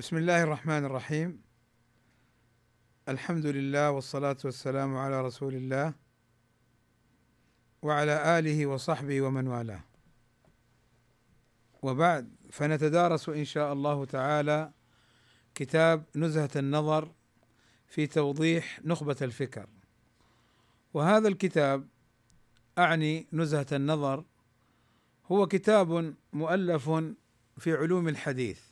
بسم الله الرحمن الرحيم. الحمد لله والصلاة والسلام على رسول الله وعلى آله وصحبه ومن والاه. وبعد فنتدارس إن شاء الله تعالى كتاب نزهة النظر في توضيح نخبة الفكر. وهذا الكتاب أعني نزهة النظر هو كتاب مؤلف في علوم الحديث.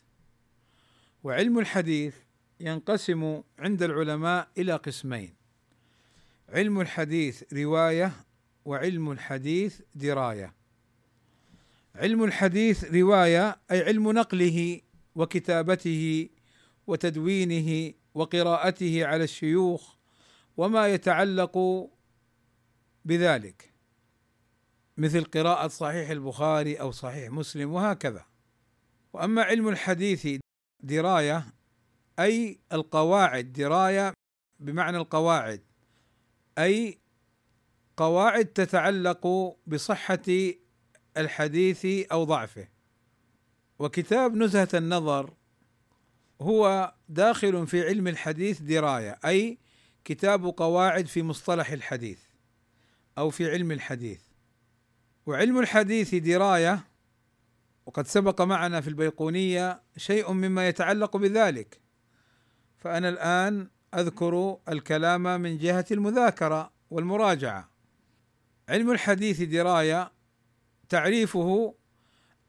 وعلم الحديث ينقسم عند العلماء إلى قسمين. علم الحديث رواية وعلم الحديث دراية. علم الحديث رواية أي علم نقله وكتابته وتدوينه وقراءته على الشيوخ وما يتعلق بذلك مثل قراءة صحيح البخاري أو صحيح مسلم وهكذا. وأما علم الحديث دراية أي القواعد دراية بمعنى القواعد أي قواعد تتعلق بصحة الحديث أو ضعفه. وكتاب نزهة النظر هو داخل في علم الحديث دراية أي كتاب قواعد في مصطلح الحديث أو في علم الحديث. وعلم الحديث دراية وقد سبق معنا في البيقونية شيء مما يتعلق بذلك. فأنا الآن أذكر الكلام من جهة المذاكرة والمراجعة. علم الحديث دراية تعريفه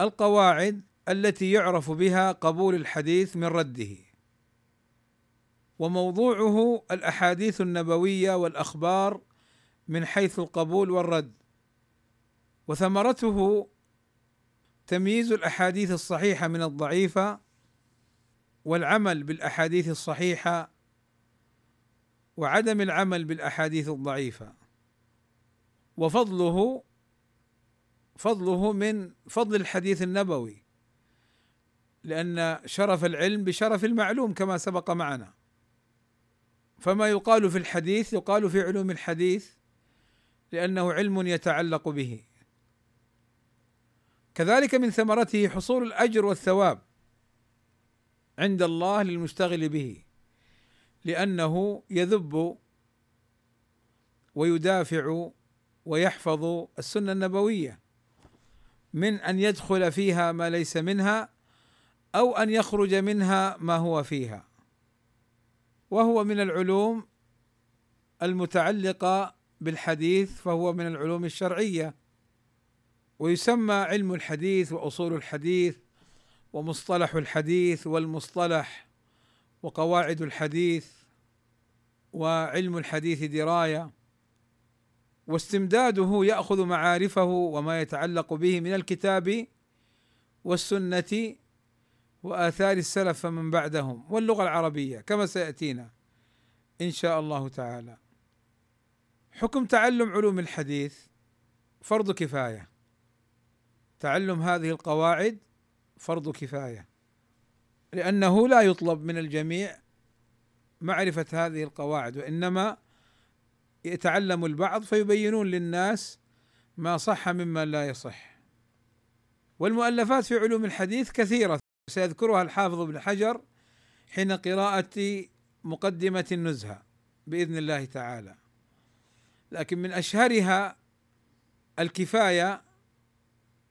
القواعد التي يعرف بها قبول الحديث من رده. وموضوعه الأحاديث النبوية والأخبار من حيث القبول والرد. وثمرته تمييز الأحاديث الصحيحة من الضعيفة والعمل بالأحاديث الصحيحة وعدم العمل بالأحاديث الضعيفة. وفضله فضله من فضل الحديث النبوي لأن شرف العلم بشرف المعلوم كما سبق معنا. فما يقال في الحديث يقال في علوم الحديث لأنه علم يتعلق به. كذلك من ثمرته حصول الأجر والثواب عند الله للمشتغل به لأنه يذب ويدافع ويحفظ السنة النبوية من أن يدخل فيها ما ليس منها أو أن يخرج منها ما هو فيها. وهو من العلوم المتعلقة بالحديث فهو من العلوم الشرعية. ويسمى علم الحديث وأصول الحديث ومصطلح الحديث والمصطلح وقواعد الحديث وعلم الحديث دراية واستمداده يأخذ معارفه وما يتعلق به من الكتاب والسنة وآثار السلف فمن بعدهم واللغة العربية كما سيأتينا إن شاء الله تعالى. حكم تعلم علوم الحديث فرض كفاية. تعلم هذه القواعد فرض كفاية لأنه لا يطلب من الجميع معرفة هذه القواعد وإنما يتعلم البعض فيبينون للناس ما صح مما لا يصح. والمؤلفات في علوم الحديث كثيرة سيذكرها الحافظ ابن حجر حين قراءة مقدمة النزهة بإذن الله تعالى. لكن من أشهرها الكفاية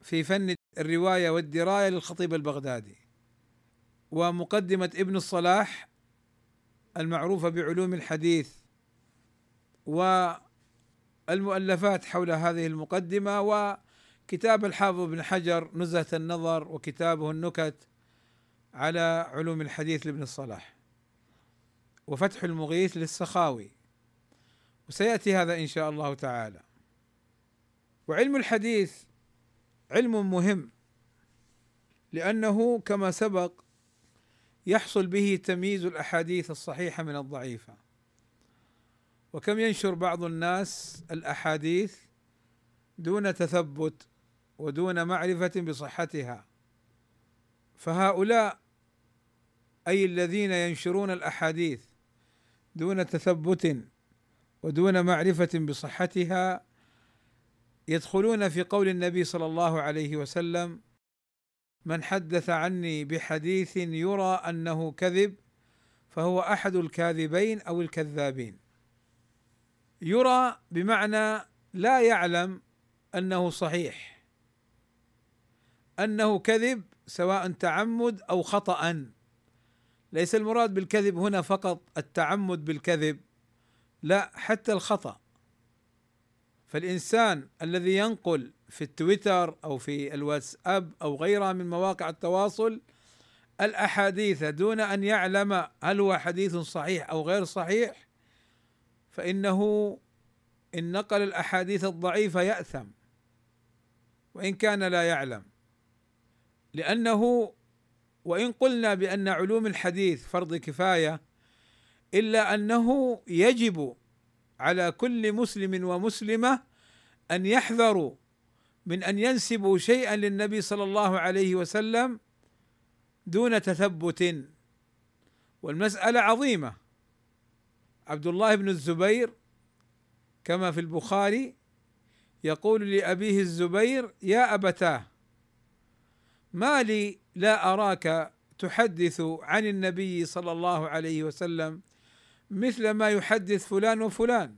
في فن الرواية والدراية للخطيب البغدادي. ومقدمة ابن الصلاح المعروفة بعلوم الحديث والمؤلفات حول هذه المقدمة وكتاب الحافظ بن حجر نزهة النظر وكتابه النكت على علوم الحديث لابن الصلاح. وفتح المغيث للسخاوي. وسيأتي هذا إن شاء الله تعالى. وعلم الحديث علم مهم لأنه كما سبق يحصل به تمييز الأحاديث الصحيحة من الضعيفة. وكم ينشر بعض الناس الأحاديث دون تثبت ودون معرفة بصحتها. فهؤلاء أي الذين ينشرون الأحاديث دون تثبت ودون معرفة بصحتها يدخلون في قول النبي صلى الله عليه وسلم من حدث عني بحديث يرى أنه كذب فهو أحد الكاذبين أو الكذابين. يرى بمعنى لا يعلم أنه صحيح. أنه كذب سواء تعمد أو خطأ. ليس المراد بالكذب هنا فقط التعمد بالكذب لا حتى الخطأ. فالإنسان الذي ينقل في التويتر أو في الواتساب أو غيرها من مواقع التواصل الأحاديث دون أن يعلم هل هو حديث صحيح أو غير صحيح فإنه إن نقل الأحاديث الضعيفة يأثم وإن كان لا يعلم. لأنه وإن قلنا بأن علوم الحديث فرض كفاية إلا أنه يجب على كل مسلم ومسلمة أن يحذروا من أن ينسبوا شيئا للنبي صلى الله عليه وسلم دون تثبت. والمسألة عظيمة. عبد الله بن الزبير كما في البخاري يقول لأبيه الزبير يا أبتاه ما لي لا أراك تحدث عن النبي صلى الله عليه وسلم مثل ما يحدث فلان وفلان.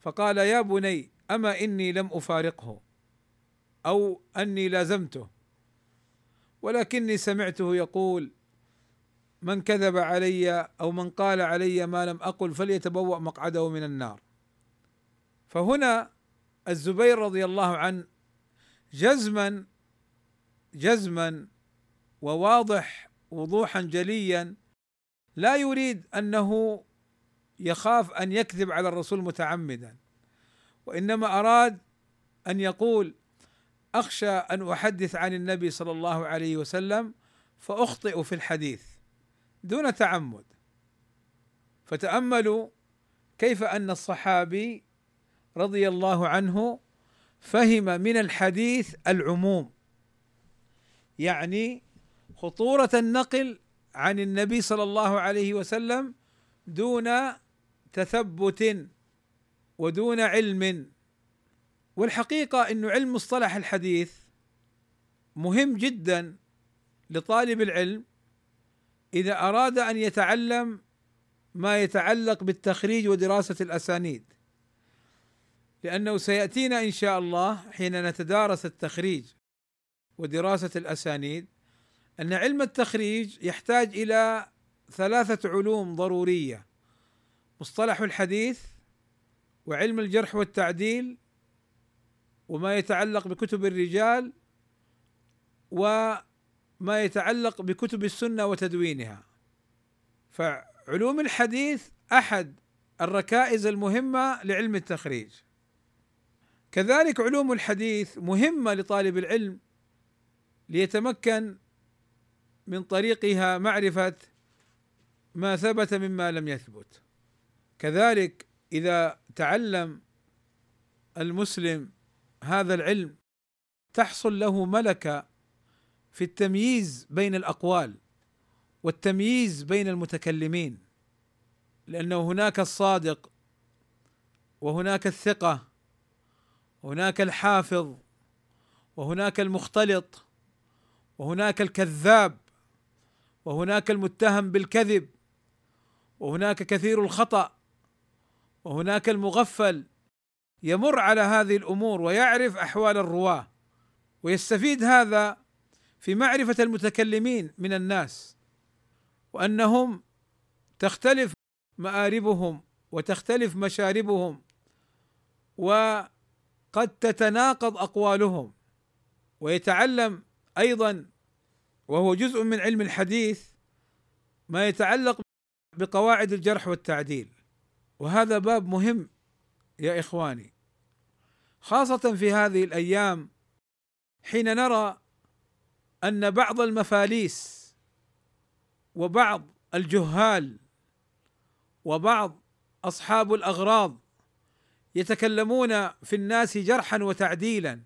فقال يا بني أما إني لم أفارقه؟ أو أني لازمته. ولكني سمعته يقول من كذب علي أو من قال علي ما لم أقل فليتبوأ مقعده من النار. فهنا الزبير رضي الله عنه جزما جزما وواضح وضوحا جليا لا يريد أنه يخاف أن يكذب على الرسول متعمدا وإنما أراد أن يقول أخشى أن أحدث عن النبي صلى الله عليه وسلم فأخطئ في الحديث دون تعمد. فتأملوا كيف أن الصحابي رضي الله عنه فهم من الحديث العموم يعني خطورة النقل عن النبي صلى الله عليه وسلم دون تثبت ودون علم. والحقيقة انه علم مصطلح الحديث مهم جدا لطالب العلم إذا أراد أن يتعلم ما يتعلق بالتخريج ودراسة الأسانيد. لأنه سيأتينا إن شاء الله حين نتدارس التخريج ودراسة الأسانيد. أن علم التخريج يحتاج إلى ثلاثة علوم ضرورية مصطلح الحديث وعلم الجرح والتعديل وما يتعلق بكتب الرجال وما يتعلق بكتب السنة وتدوينها. فعلوم الحديث أحد الركائز المهمة لعلم التخريج. كذلك علوم الحديث مهمة لطالب العلم ليتمكن من طريقها معرفة ما ثبت مما لم يثبت. كذلك إذا تعلم المسلم هذا العلم تحصل له ملكة في التمييز بين الأقوال والتمييز بين المتكلمين لأنه هناك الصادق وهناك الثقة وهناك الحافظ وهناك المختلط وهناك الكذاب. وهناك المتهم بالكذب وهناك كثير الخطأ وهناك المغفل يمر على هذه الأمور ويعرف أحوال الرواة ويستفيد هذا في معرفة المتكلمين من الناس وأنهم تختلف مآربهم وتختلف مشاربهم وقد تتناقض أقوالهم ويتعلم أيضا وهو جزء من علم الحديث ما يتعلق بقواعد الجرح والتعديل. وهذا باب مهم يا إخواني. خاصة في هذه الأيام حين نرى أن بعض المفاليس وبعض الجهال وبعض أصحاب الأغراض يتكلمون في الناس جرحا وتعديلا.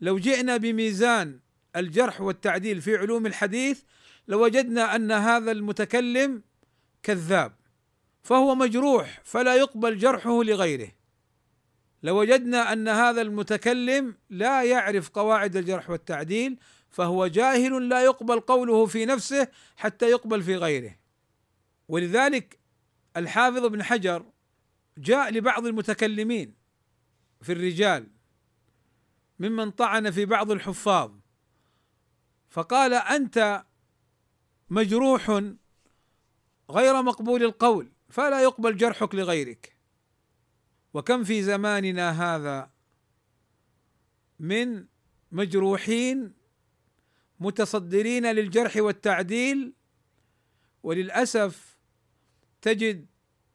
لو جئنا بميزان الجرح والتعديل في علوم الحديث لوجدنا أن هذا المتكلم كذاب فهو مجروح فلا يقبل جرحه لغيره. لوجدنا أن هذا المتكلم لا يعرف قواعد الجرح والتعديل فهو جاهل لا يقبل قوله في نفسه حتى يقبل في غيره. ولذلك الحافظ ابن حجر جاء لبعض المتكلمين في الرجال ممن طعن في بعض الحفاظ. فقال أنت مجروح غير مقبول القول فلا يقبل جرحك لغيرك. وكم في زماننا هذا من مجروحين متصدرين للجرح والتعديل وللأسف تجد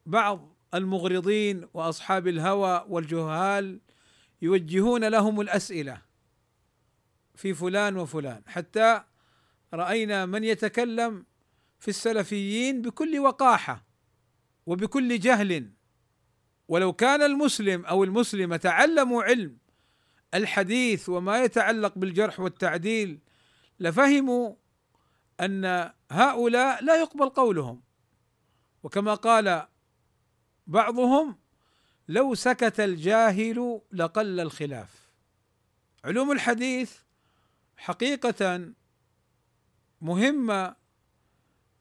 بعض المغرضين وأصحاب الهوى والجهال يوجهون لهم الأسئلة. في فلان وفلان. حتى رأينا من يتكلم في السلفيين بكل وقاحة وبكل جهل. ولو كان المسلم أو المسلمة تعلموا علم الحديث وما يتعلق بالجرح والتعديل لفهموا أن هؤلاء لا يقبل قولهم. وكما قال بعضهم لو سكت الجاهل لقل الخلاف. علوم الحديث حقيقة مهمة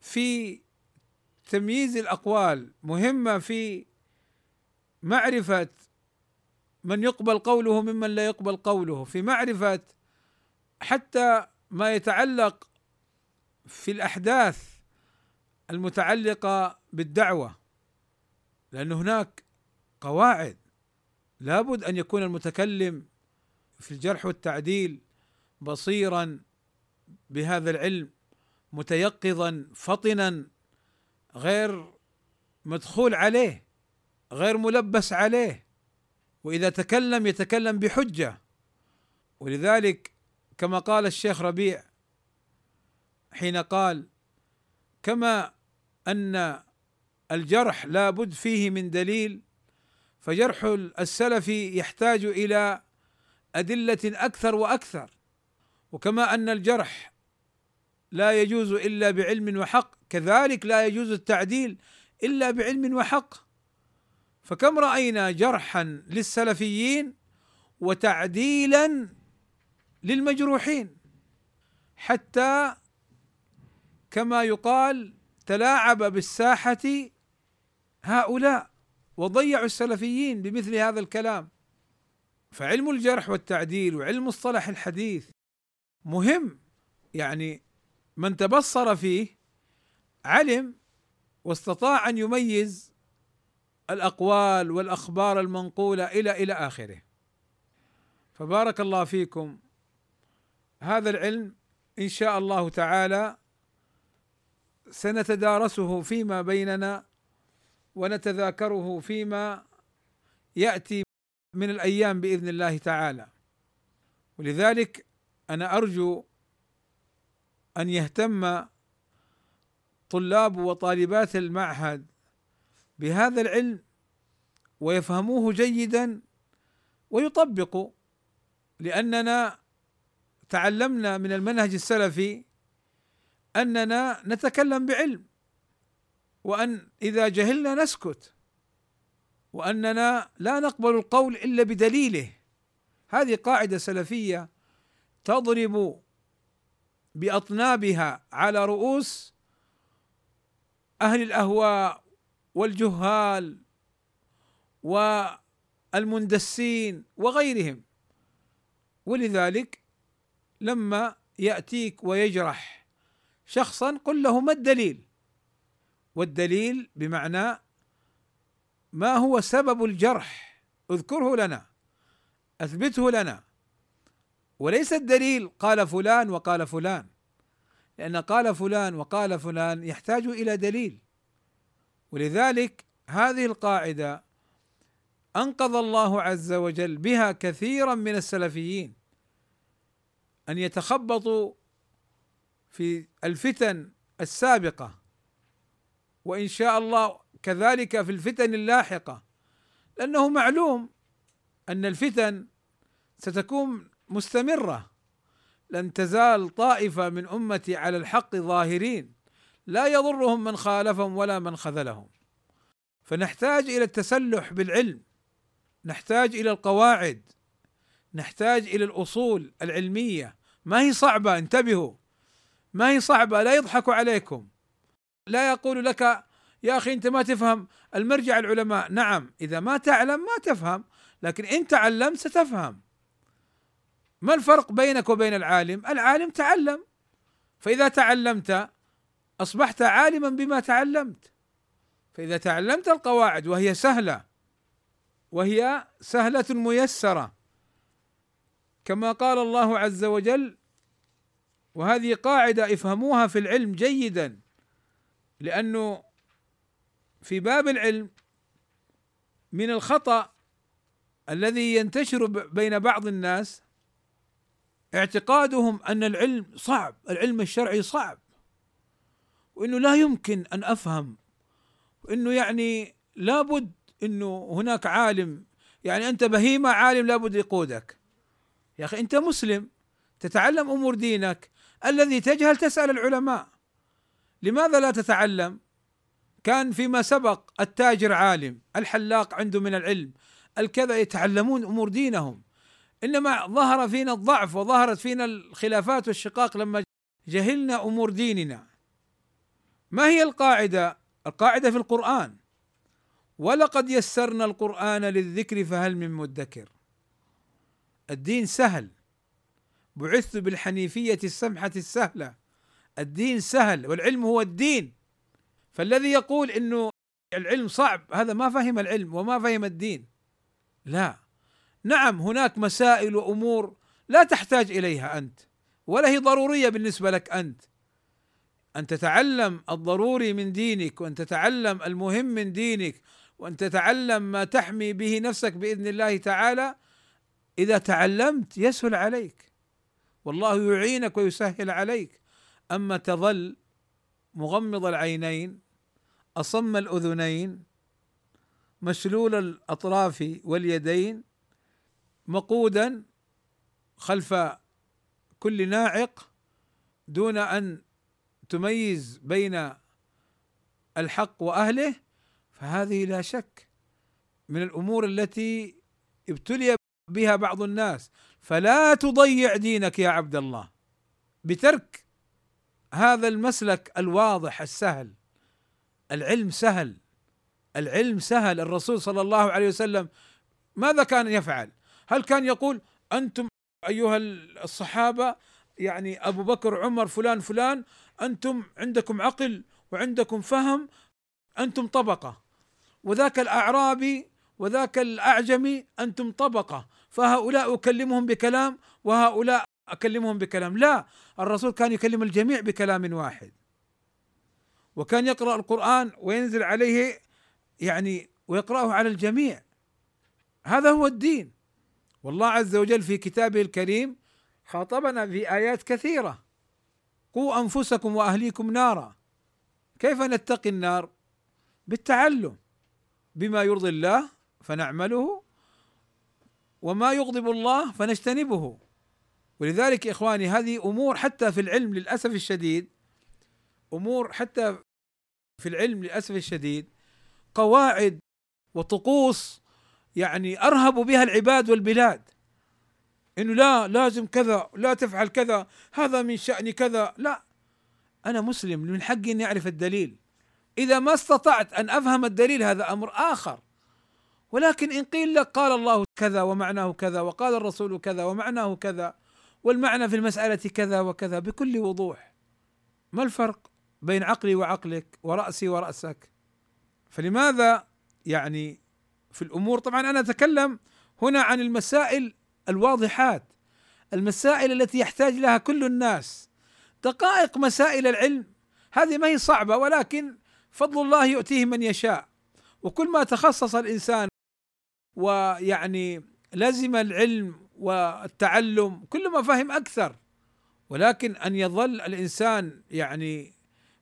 في تمييز الأقوال مهمة في معرفة من يقبل قوله ممن لا يقبل قوله في معرفة حتى ما يتعلق في الأحداث المتعلقة بالدعوة لأن هناك قواعد لابد أن يكون المتكلم في الجرح والتعديل بصيرا بهذا العلم متيقظا فطنا غير مدخول عليه غير ملبس عليه وإذا تكلم يتكلم بحجة. ولذلك كما قال الشيخ ربيع حين قال كما أن الجرح لا بد فيه من دليل فجرح السلف يحتاج إلى أدلة أكثر وأكثر. وكما أن الجرح لا يجوز إلا بعلم وحق كذلك لا يجوز التعديل إلا بعلم وحق. فكم رأينا جرحا للسلفيين وتعديلا للمجروحين؟ حتى كما يقال تلاعب بالساحة هؤلاء وضيعوا السلفيين بمثل هذا الكلام. فعلم الجرح والتعديل وعلم مصطلح الحديث مهم. يعني من تبصر فيه علم واستطاع أن يميز الأقوال والأخبار المنقولة إلى إلى آخره. فبارك الله فيكم. هذا العلم إن شاء الله تعالى سنتدارسه فيما بيننا ونتذاكره فيما يأتي من الأيام بإذن الله تعالى. ولذلك أنا أرجو أن يهتم طلاب وطالبات المعهد بهذا العلم ويفهموه جيدا ويطبقوا لأننا تعلمنا من المنهج السلفي أننا نتكلم بعلم وأن إذا جهلنا نسكت وأننا لا نقبل القول إلا بدليله. هذه قاعدة سلفية تضرب بأطنابها على رؤوس أهل الأهواء والجهال والمندسين وغيرهم. ولذلك لما يأتيك ويجرح شخصا قل له ما الدليل؟ والدليل بمعنى ما هو سبب الجرح؟ اذكره لنا أثبته لنا. وليس الدليل قال فلان وقال فلان. لأن قال فلان وقال فلان يحتاج إلى دليل. ولذلك هذه القاعدة أنقذ الله عز وجل بها كثيرا من السلفيين أن يتخبطوا في الفتن السابقة. وإن شاء الله كذلك في الفتن اللاحقة. لأنه معلوم أن الفتن ستكون مستمرة. لن تزال طائفة من أمتي على الحق ظاهرين. لا يضرهم من خالفهم ولا من خذلهم. فنحتاج إلى التسلح بالعلم. نحتاج إلى القواعد. نحتاج إلى الأصول العلمية. ما هي صعبة؟ انتبهوا. ما هي صعبة؟ لا يضحك عليكم. لا يقول لك يا أخي أنت ما تفهم. المرجع العلماء نعم إذا ما تعلم ما تفهم لكن إن تعلمت ستفهم. ما الفرق بينك وبين العالم؟ العالم تعلم. فإذا تعلمت أصبحت عالما بما تعلمت. فإذا تعلمت القواعد وهي سهلة. وهي سهلة ميسرة. كما قال الله عز وجل وهذه قاعدة افهموها في العلم جيدا. لأنه في باب العلم من الخطأ الذي ينتشر بين بعض الناس اعتقادهم أن العلم صعب، العلم الشرعي صعب. وإنه لا يمكن أن أفهم. وإنه يعني لابد إنه هناك عالم يعني أنت بهيمة عالم لابد يقودك. يا أخي أنت مسلم تتعلم أمور دينك الذي تجهل تسأل العلماء. لماذا لا تتعلم؟ كان فيما سبق التاجر عالم الحلاق عنده من العلم الكذا يتعلمون أمور دينهم. إنما ظهر فينا الضعف وظهرت فينا الخلافات والشقاق لما جهلنا أمور ديننا. ما هي القاعدة؟ القاعدة في القرآن. ولقد يسرنا القرآن للذكر فهل من مدكر. الدين سهل. بعثت بالحنيفية السمحة السهلة. الدين سهل والعلم هو الدين. فالذي يقول إنه العلم صعب هذا ما فهم العلم وما فهم الدين. لا. نعم هناك مسائل وأمور لا تحتاج إليها أنت ولا هي ضرورية بالنسبة لك أنت. أن تتعلم الضروري من دينك وأن تتعلم المهم من دينك وأن تتعلم ما تحمي به نفسك بإذن الله تعالى. إذا تعلمت يسهل عليك والله يعينك ويسهل عليك. أما تظل مغمض العينين أصم الأذنين مشلول الأطراف واليدين مقودا خلف كل ناعق دون أن تميز بين الحق وأهله فهذه لا شك من الأمور التي ابتلي بها بعض الناس. فلا تضيع دينك يا عبد الله بترك هذا المسلك الواضح السهل. العلم سهل. العلم سهل. الرسول صلى الله عليه وسلم ماذا كان يفعل؟ هل كان يقول أنتم أيها الصحابة يعني أبو بكر عمر فلان فلان أنتم عندكم عقل وعندكم فهم أنتم طبقة. وذاك الأعرابي وذاك الأعجمي أنتم طبقة. فهؤلاء أكلمهم بكلام وهؤلاء أكلمهم بكلام. لا الرسول كان يكلم الجميع بكلام واحد. وكان يقرأ القرآن وينزل عليه يعني ويقرأه على الجميع. هذا هو الدين. والله عز وجل في كتابه الكريم خاطبنا في آيات كثيرة. قوا أنفسكم وأهليكم نارا. كيف نتقي النار؟ بالتعلم بما يرضي الله فنعمله وما يغضب الله فنجتنبه. ولذلك إخواني هذه أمور حتى في العلم للأسف الشديد أمور حتى في العلم للأسف الشديد قواعد وطقوس يعني أرهب بها العباد والبلاد. إنه لا لازم كذا لا تفعل كذا هذا من شأن كذا. لا أنا مسلم من حقي إني أعرف الدليل. إذا ما استطعت أن أفهم الدليل هذا أمر آخر. ولكن إن قيل لك قال الله كذا ومعناه كذا وقال الرسول كذا ومعناه كذا والمعنى في المسألة كذا وكذا بكل وضوح. ما الفرق بين عقلي وعقلك ورأسي ورأسك؟ فلماذا يعني في الأمور. طبعا أنا أتكلم هنا عن المسائل الواضحات المسائل التي يحتاج لها كل الناس. دقائق مسائل العلم هذه ما هي صعبة ولكن فضل الله يؤتيه من يشاء. وكل ما تخصص الإنسان ويعني لزم العلم والتعلم كل ما فهم أكثر. ولكن أن يظل الإنسان يعني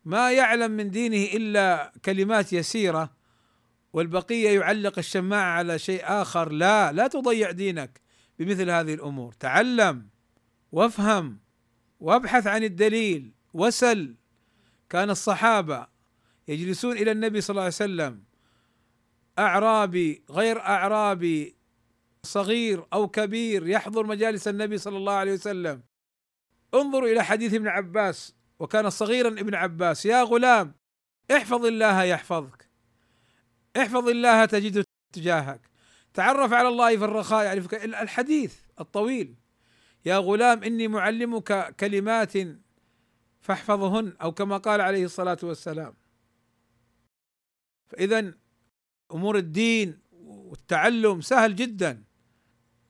ما يعلم من دينه إلا كلمات يسيرة والبقية يعلق الشماعة على شيء آخر. لا لا تضيع دينك بمثل هذه الأمور. تعلم وافهم وابحث عن الدليل. وسل. كان الصحابة يجلسون إلى النبي صلى الله عليه وسلم. أعرابي غير أعرابي صغير أو كبير يحضر مجالس النبي صلى الله عليه وسلم. انظروا إلى حديث ابن عباس. وكان صغيرا ابن عباس. يا غلام احفظ الله يحفظك. احفظ الله تجده تجاهك. تعرف على الله في الرخاء يعرفك الحديث الطويل. يا غلام إني معلمك كلمات فاحفظهن أو كما قال عليه الصلاة والسلام. فاذا أمور الدين والتعلم سهل جدا.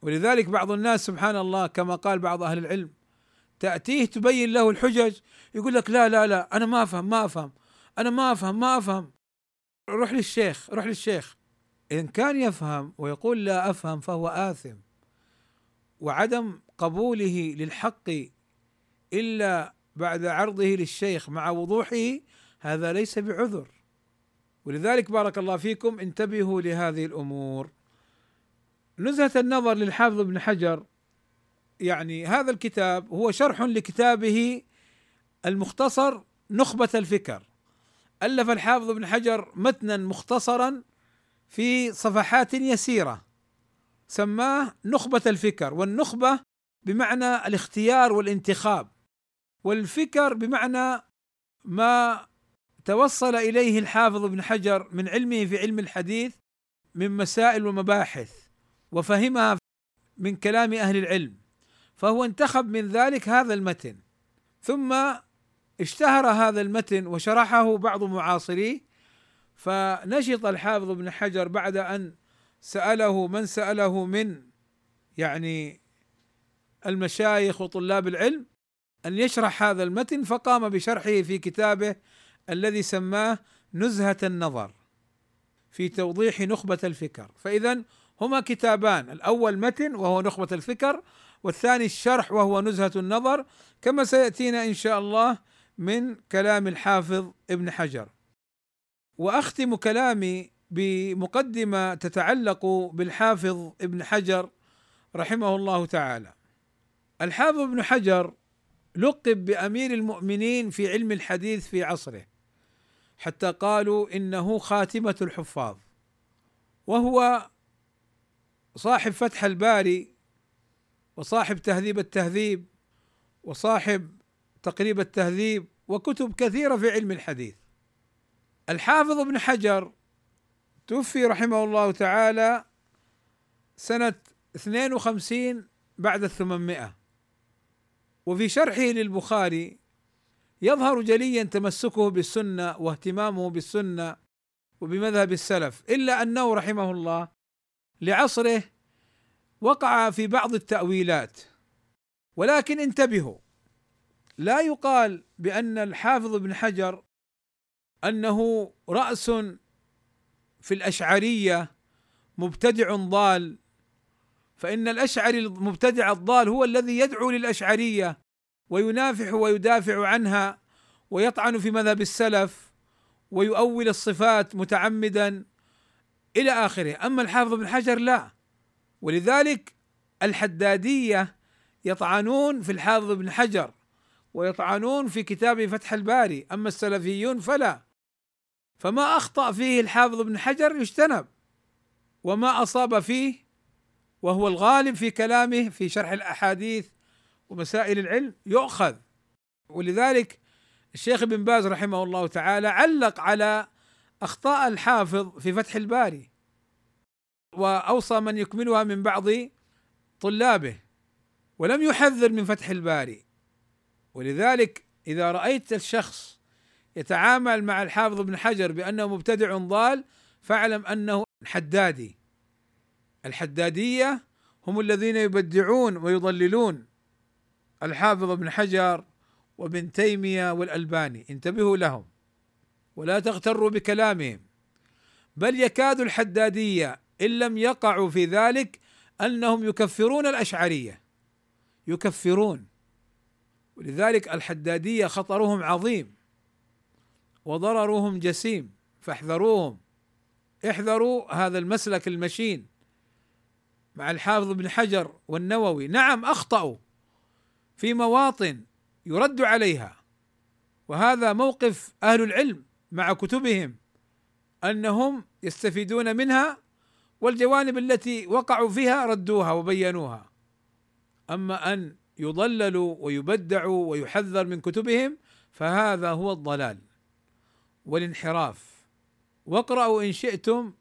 ولذلك بعض الناس سبحان الله كما قال بعض أهل العلم تأتيه تبين له الحجج يقول لك لا لا لا أنا ما أفهم ما أفهم أنا ما أفهم ما أفهم. روح للشيخ روح للشيخ. إن كان يفهم ويقول لا أفهم فهو آثم. وعدم قبوله للحق إلا بعد عرضه للشيخ مع وضوحه هذا ليس بعذر. ولذلك بارك الله فيكم انتبهوا لهذه الأمور. نزهة النظر للحافظ ابن حجر يعني هذا الكتاب هو شرح لكتابه المختصر نخبة الفكر. ألف الحافظ ابن حجر متنا مختصرا في صفحات يسيرة سماه نخبة الفكر والنخبة بمعنى الاختيار والانتخاب والفكر بمعنى ما توصل إليه الحافظ ابن حجر من علمه في علم الحديث من مسائل ومباحث وفهمها من كلام أهل العلم فهو انتخب من ذلك هذا المتن. ثم اشتهر هذا المتن وشرحه بعض معاصريه فنشط الحافظ ابن حجر بعد أن سأله من سأله من يعني المشايخ وطلاب العلم أن يشرح هذا المتن فقام بشرحه في كتابه الذي سماه نزهة النظر في توضيح نخبة الفكر. فإذا هما كتابان الأول متن وهو نخبة الفكر والثاني الشرح وهو نزهة النظر كما سيأتينا إن شاء الله من كلام الحافظ ابن حجر. وأختم كلامي بمقدمة تتعلق بالحافظ ابن حجر رحمه الله تعالى. الحافظ ابن حجر لقب بأمير المؤمنين في علم الحديث في عصره حتى قالوا إنه خاتمة الحفاظ. وهو صاحب فتح الباري وصاحب تهذيب التهذيب وصاحب تقريب التهذيب وكتب كثيرة في علم الحديث. الحافظ ابن حجر توفي رحمه الله تعالى سنة 52 بعد الثمانمائة. وفي شرحه للبخاري يظهر جليا تمسكه بالسنة واهتمامه بالسنة وبمذهب السلف إلا أنه رحمه الله لعصره وقع في بعض التأويلات. ولكن انتبهوا لا يقال بأن الحافظ ابن حجر أنه رأس في الأشعرية مبتدع ضال فإن الاشعري المبتدع الضال هو الذي يدعو للأشعرية وينافح ويدافع عنها ويطعن في مذهب السلف ويؤول الصفات متعمدا إلى آخره، أما الحافظ بن حجر لا. ولذلك الحدادية يطعنون في الحافظ بن حجر. ويطعنون في كتاب فتح الباري، أما السلفيون فلا. فما أخطأ فيه الحافظ ابن حجر يجتنب وما أصاب فيه وهو الغالب في كلامه في شرح الأحاديث ومسائل العلم يؤخذ. ولذلك الشيخ ابن باز رحمه الله تعالى علق على أخطاء الحافظ في فتح الباري. وأوصى من يكملها من بعض طلابه. ولم يحذر من فتح الباري. ولذلك إذا رأيت الشخص يتعامل مع الحافظ ابن حجر بأنه مبتدع ضال فاعلم أنه حدادي. الحدادية هم الذين يبدعون ويضللون. الحافظ ابن حجر وابن تيمية والألباني انتبهوا لهم ولا تغتروا بكلامهم. بل يكاد الحدادية إن لم يقعوا في ذلك أنهم يكفرون الأشعرية. يكفرون. ولذلك الحدادية خطرهم عظيم وضررهم جسيم فاحذروهم. احذروا هذا المسلك المشين مع الحافظ ابن حجر والنووي. نعم أخطأوا في مواطن يرد عليها وهذا موقف أهل العلم مع كتبهم أنهم يستفيدون منها والجوانب التي وقعوا فيها ردوها وبينوها. أما أن يضلل ويبدع ويحذر من كتبهم فهذا هو الضلال والانحراف. واقرأوا إن شئتم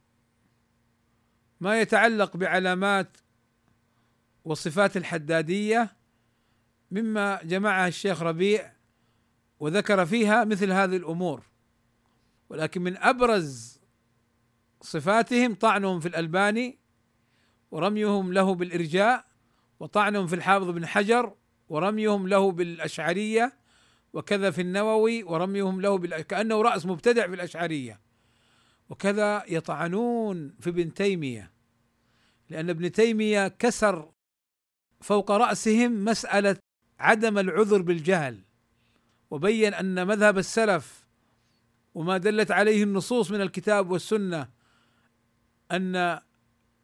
ما يتعلق بعلامات وصفات الحدادية مما جمعها الشيخ ربيع وذكر فيها مثل هذه الأمور. ولكن من أبرز صفاتهم طعنهم في الألباني ورميهم له بالإرجاء وطعنهم في الحافظ بن حجر ورميهم له بالأشعرية وكذا في النووي ورميهم له بال... كأنه رأس مبتدع في الأشعرية. وكذا يطعنون في ابن تيمية. لأن ابن تيمية كسر فوق رأسهم مسألة عدم العذر بالجهل وبين أن مذهب السلف وما دلت عليه النصوص من الكتاب والسنة أن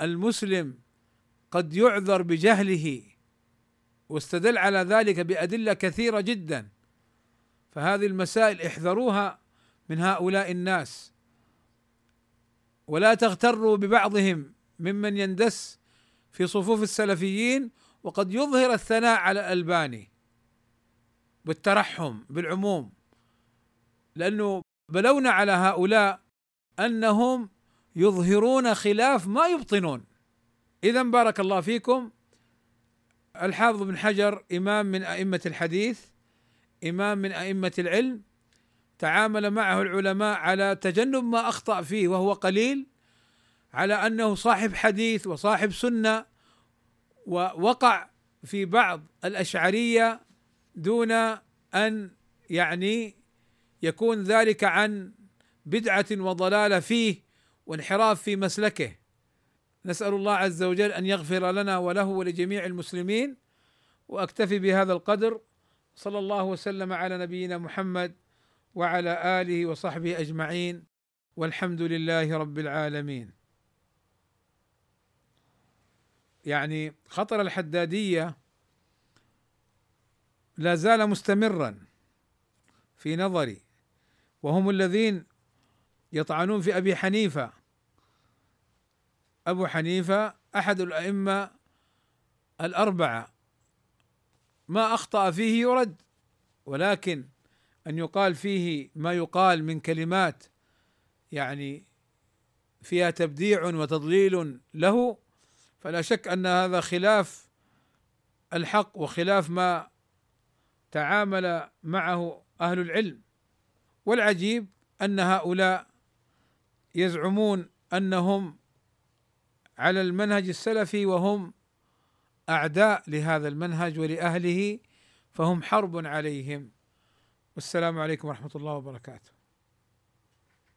المسلم قد يعذر بجهله واستدل على ذلك بأدلة كثيرة جدا. فهذه المسائل احذروها من هؤلاء الناس. ولا تغتروا ببعضهم ممن يندس في صفوف السلفيين وقد يظهر الثناء على الألباني بالترحم بالعموم لأنه بلونا على هؤلاء أنهم يظهرون خلاف ما يبطنون. إذا بارك الله فيكم. الحافظ بن حجر إمام من أئمة الحديث إمام من أئمة العلم تعامل معه العلماء على تجنب ما أخطأ فيه وهو قليل على أنه صاحب حديث وصاحب سنة ووقع في بعض الأشعرية دون أن يعني يكون ذلك عن بدعة وضلالة فيه وانحراف في مسلكه. نسأل الله عز وجل أن يغفر لنا وله ولجميع المسلمين وأكتفي بهذا القدر صلى الله وسلم على نبينا محمد وعلى آله وصحبه أجمعين والحمد لله رب العالمين. يعني خطر الحدادية لا زال مستمرا في نظري وهم الذين يطعنون في أبي حنيفة. أبو حنيفة أحد الأئمة الأربعة. ما أخطأ فيه يرد ولكن أن يقال فيه ما يقال من كلمات يعني فيها تبديع وتضليل له فلا شك أن هذا خلاف الحق وخلاف ما تعامل معه أهل العلم. والعجيب أن هؤلاء يزعمون أنهم على المنهج السلفي وهم أعداء لهذا المنهج ولأهله فهم حرب عليهم. والسلام عليكم ورحمة الله وبركاته.